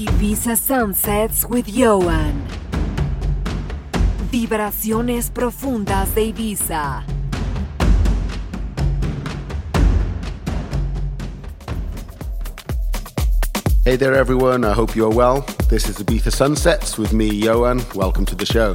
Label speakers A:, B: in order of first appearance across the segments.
A: Ibiza Sunsets with Ioan. Vibraciones profundas de Ibiza.
B: Hey there, everyone. I hope you're well. This is Ibiza Sunsets with me, Ioan. Welcome to the show.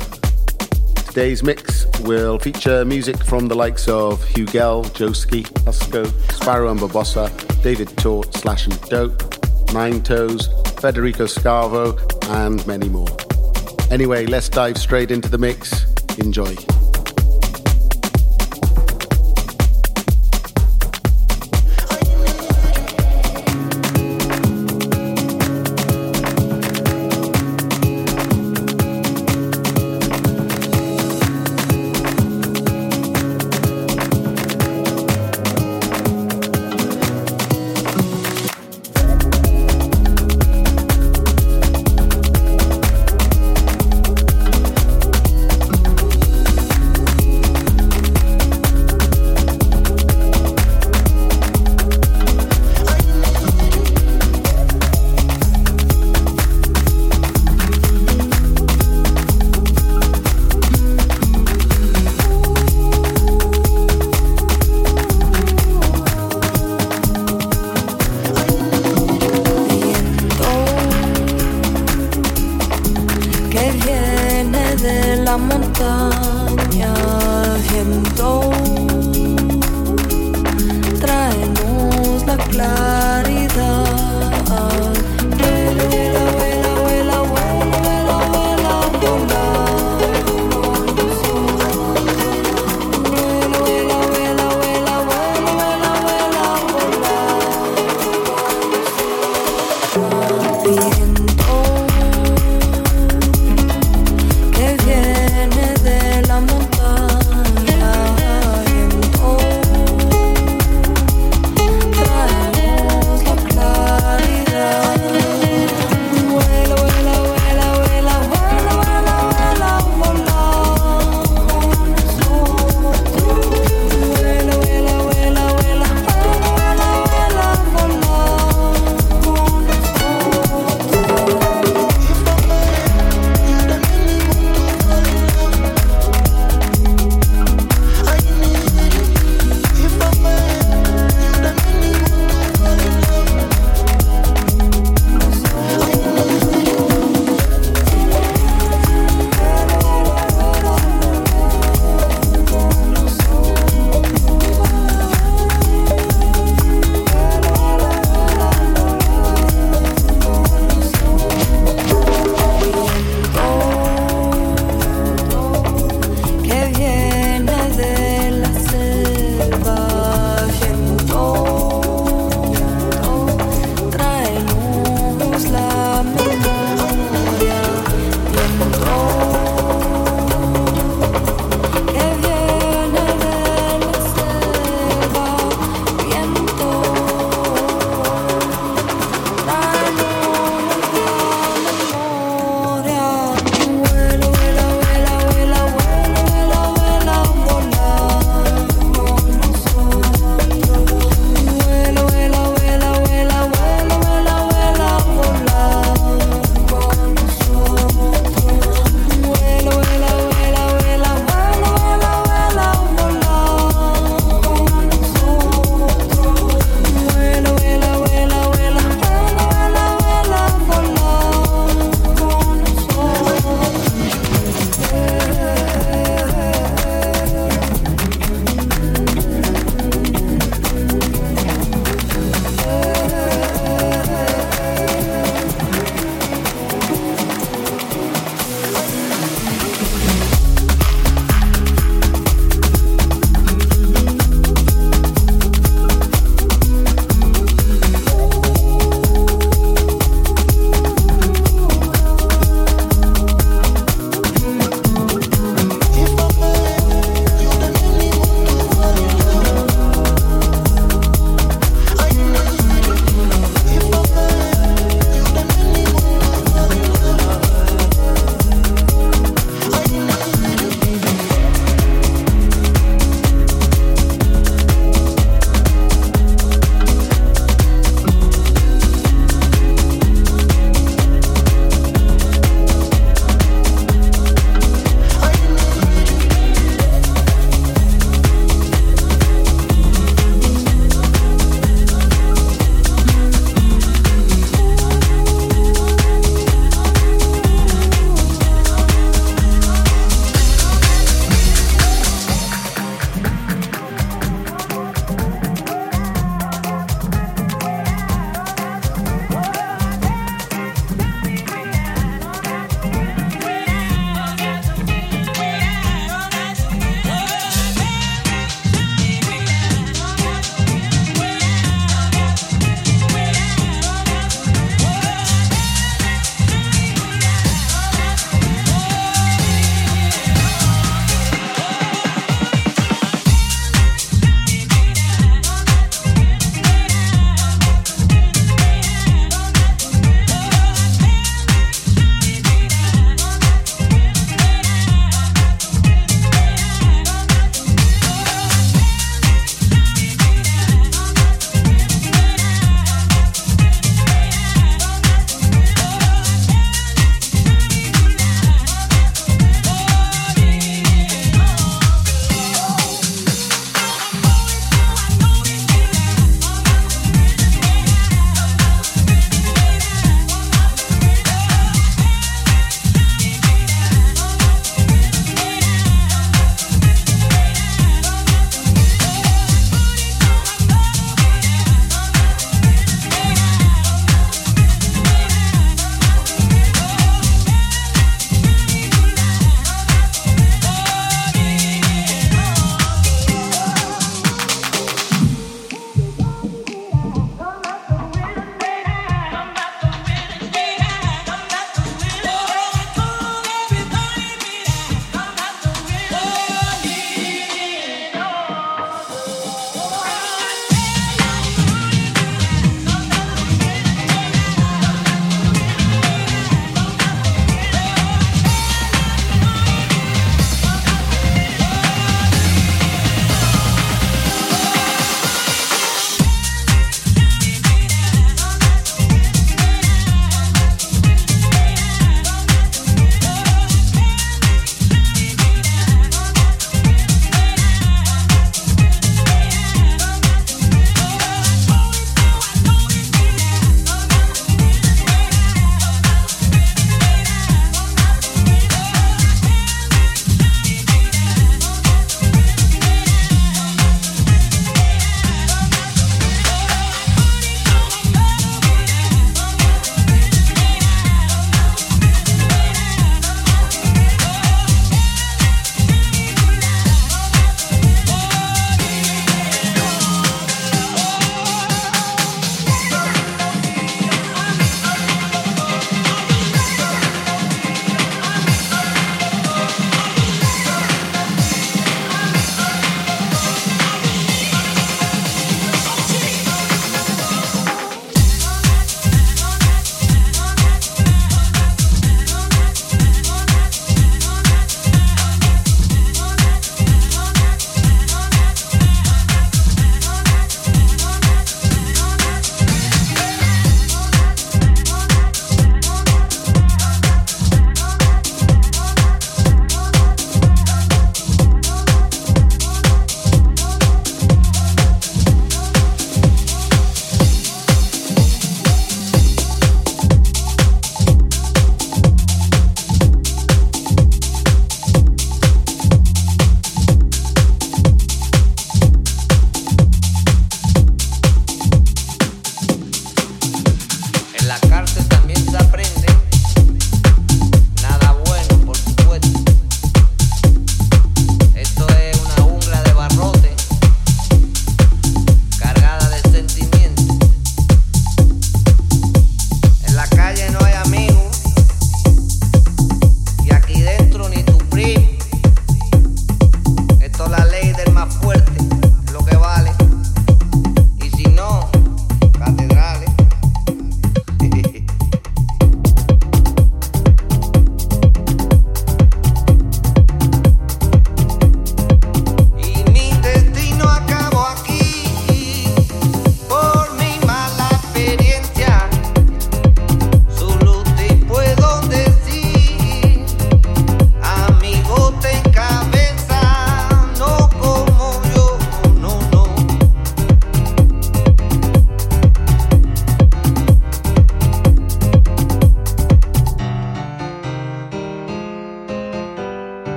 B: Today's mix will feature music from the likes of Hugel, Joski, Husko, Sparrow and Barbossa, David Tort, Sllash and Doppe, Nine Toes, Federico Scavo, and many more. Anyway, let's dive straight into the mix. Enjoy.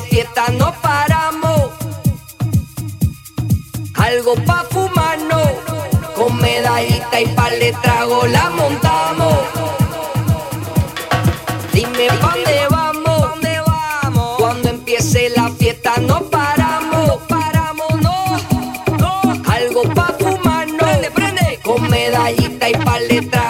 C: La fiesta no paramos. Algo pa' fumarnos. Con medallita y par de trago la montamos. Dime pa' dónde vamos. Cuando empiece la fiesta no paramos. Paramos, no. Algo pa' fumarnos. Prende, prende. Con medallita y par de trago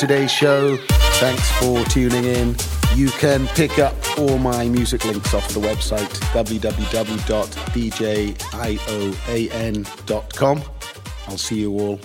B: today's show. Thanks for tuning in. You can pick up all my music links off the website www.djioan.com. I'll see you all.